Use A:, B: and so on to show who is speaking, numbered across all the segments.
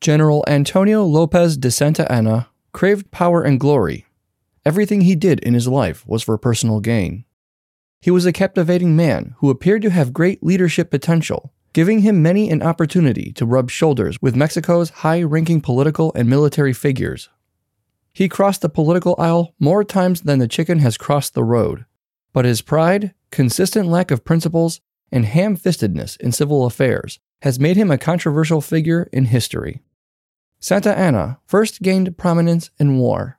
A: General Antonio Lopez de Santa Anna craved power and glory. Everything he did in his life was for personal gain. He was a captivating man who appeared to have great leadership potential, giving him many an opportunity to rub shoulders with Mexico's high ranking political and military figures. He crossed the political aisle more times than the chicken has crossed the road, but his pride, consistent lack of principles, and ham fistedness in civil affairs has made him a controversial figure in history. Santa Anna first gained prominence in war.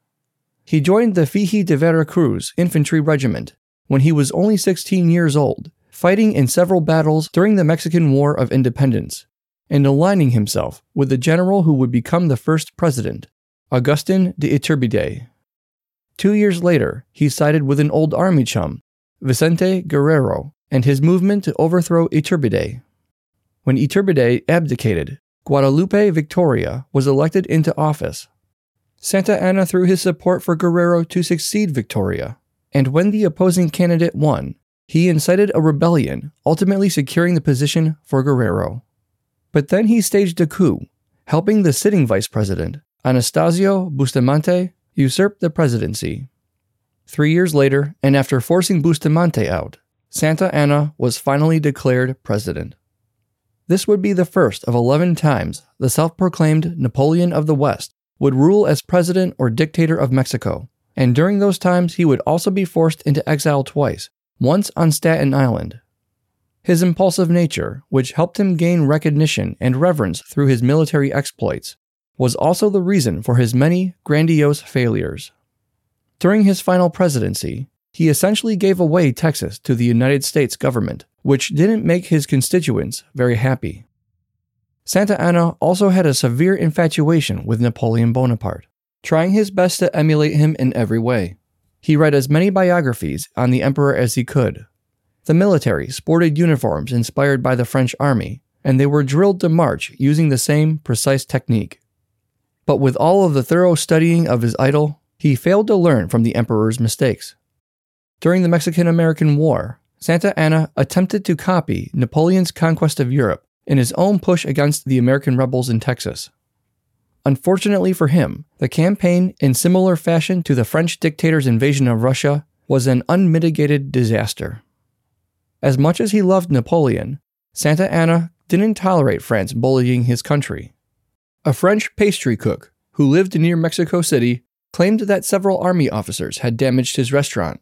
A: He joined the Fijo de Veracruz infantry regiment when he was only 16 years old, fighting in several battles during the Mexican War of Independence, and aligning himself with the general who would become the first president, Augustin de Iturbide. Two years later, he sided with an old army chum, Vicente Guerrero, and his movement to overthrow Iturbide. When Iturbide abdicated, Guadalupe Victoria was elected into office. Santa Anna threw his support for Guerrero to succeed Victoria, and when the opposing candidate won, he incited a rebellion, ultimately securing the position for Guerrero. But then he staged a coup, helping the sitting vice president, Anastasio Bustamante, usurp the presidency. Three years later, and after forcing Bustamante out, Santa Anna was finally declared president. This would be the first of 11 times the self proclaimed Napoleon of the West would rule as president or dictator of Mexico, and during those times he would also be forced into exile twice, once on Staten Island. His impulsive nature, which helped him gain recognition and reverence through his military exploits, was also the reason for his many grandiose failures. During his final presidency, he essentially gave away Texas to the United States government which didn't make his constituents very happy. Santa Anna also had a severe infatuation with Napoleon Bonaparte, trying his best to emulate him in every way. He read as many biographies on the emperor as he could. The military sported uniforms inspired by the French army, and they were drilled to march using the same precise technique. But with all of the thorough studying of his idol, he failed to learn from the emperor's mistakes. During the Mexican American War, Santa Anna attempted to copy Napoleon's conquest of Europe in his own push against the American rebels in Texas. Unfortunately for him, the campaign, in similar fashion to the French dictator's invasion of Russia, was an unmitigated disaster. As much as he loved Napoleon, Santa Anna didn't tolerate France bullying his country. A French pastry cook who lived near Mexico City claimed that several army officers had damaged his restaurant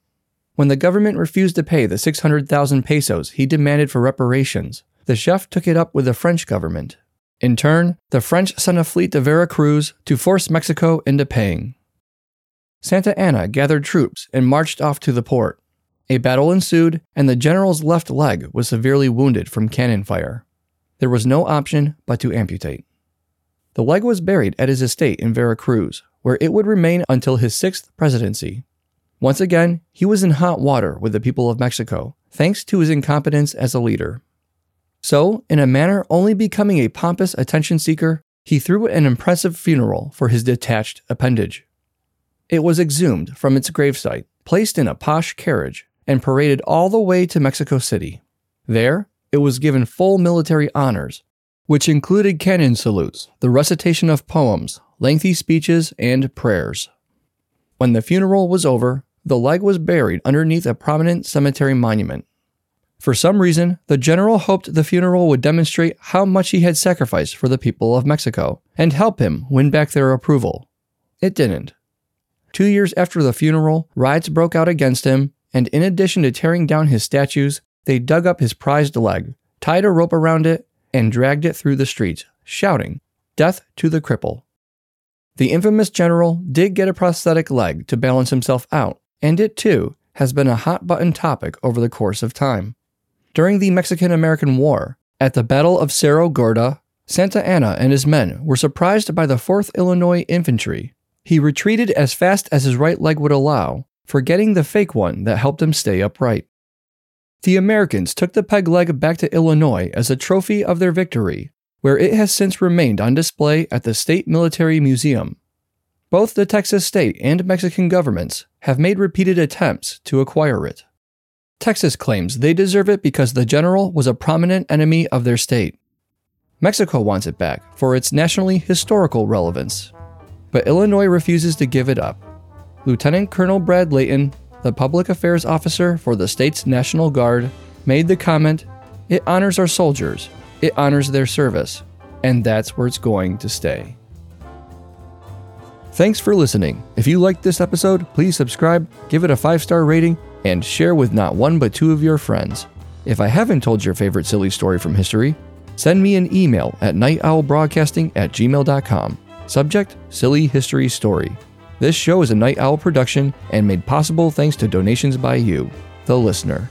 A: when the government refused to pay the 600,000 pesos he demanded for reparations, the chef took it up with the French government. In turn, the French sent a fleet to Veracruz to force Mexico into paying. Santa Anna gathered troops and marched off to the port. A battle ensued, and the general's left leg was severely wounded from cannon fire. There was no option but to amputate. The leg was buried at his estate in Veracruz, where it would remain until his sixth presidency, once again, he was in hot water with the people of Mexico, thanks to his incompetence as a leader. So, in a manner only becoming a pompous attention seeker, he threw an impressive funeral for his detached appendage. It was exhumed from its gravesite, placed in a posh carriage, and paraded all the way to Mexico City. There, it was given full military honors, which included cannon salutes, the recitation of poems, lengthy speeches, and prayers. When the funeral was over, the leg was buried underneath a prominent cemetery monument. For some reason, the general hoped the funeral would demonstrate how much he had sacrificed for the people of Mexico and help him win back their approval. It didn't. Two years after the funeral, riots broke out against him, and in addition to tearing down his statues, they dug up his prized leg, tied a rope around it, and dragged it through the streets, shouting, Death to the cripple. The infamous general did get a prosthetic leg to balance himself out, and it too has been a hot button topic over the course of time. during the Mexican American War, at the Battle of Cerro Gordo, Santa Anna and his men were surprised by the 4th Illinois Infantry. He retreated as fast as his right leg would allow, forgetting the fake one that helped him stay upright. The Americans took the peg leg back to Illinois as a trophy of their victory, where it has since remained on display at the State Military Museum. Both the Texas state and Mexican governments have made repeated attempts to acquire it. Texas claims they deserve it because the general was a prominent enemy of their state. Mexico wants it back for its nationally historical relevance, but Illinois refuses to give it up. Lieutenant Colonel Brad Leighton, the public affairs officer for the state's National Guard, made the comment It honors our soldiers, it honors their service, and that's where it's going to stay. Thanks for listening. If you liked this episode, please subscribe, give it a five star rating, and share with not one but two of your friends. If I haven't told your favorite silly story from history, send me an email at nightowlbroadcasting at gmail.com. Subject Silly History Story. This show is a Night Owl production and made possible thanks to donations by you, the listener.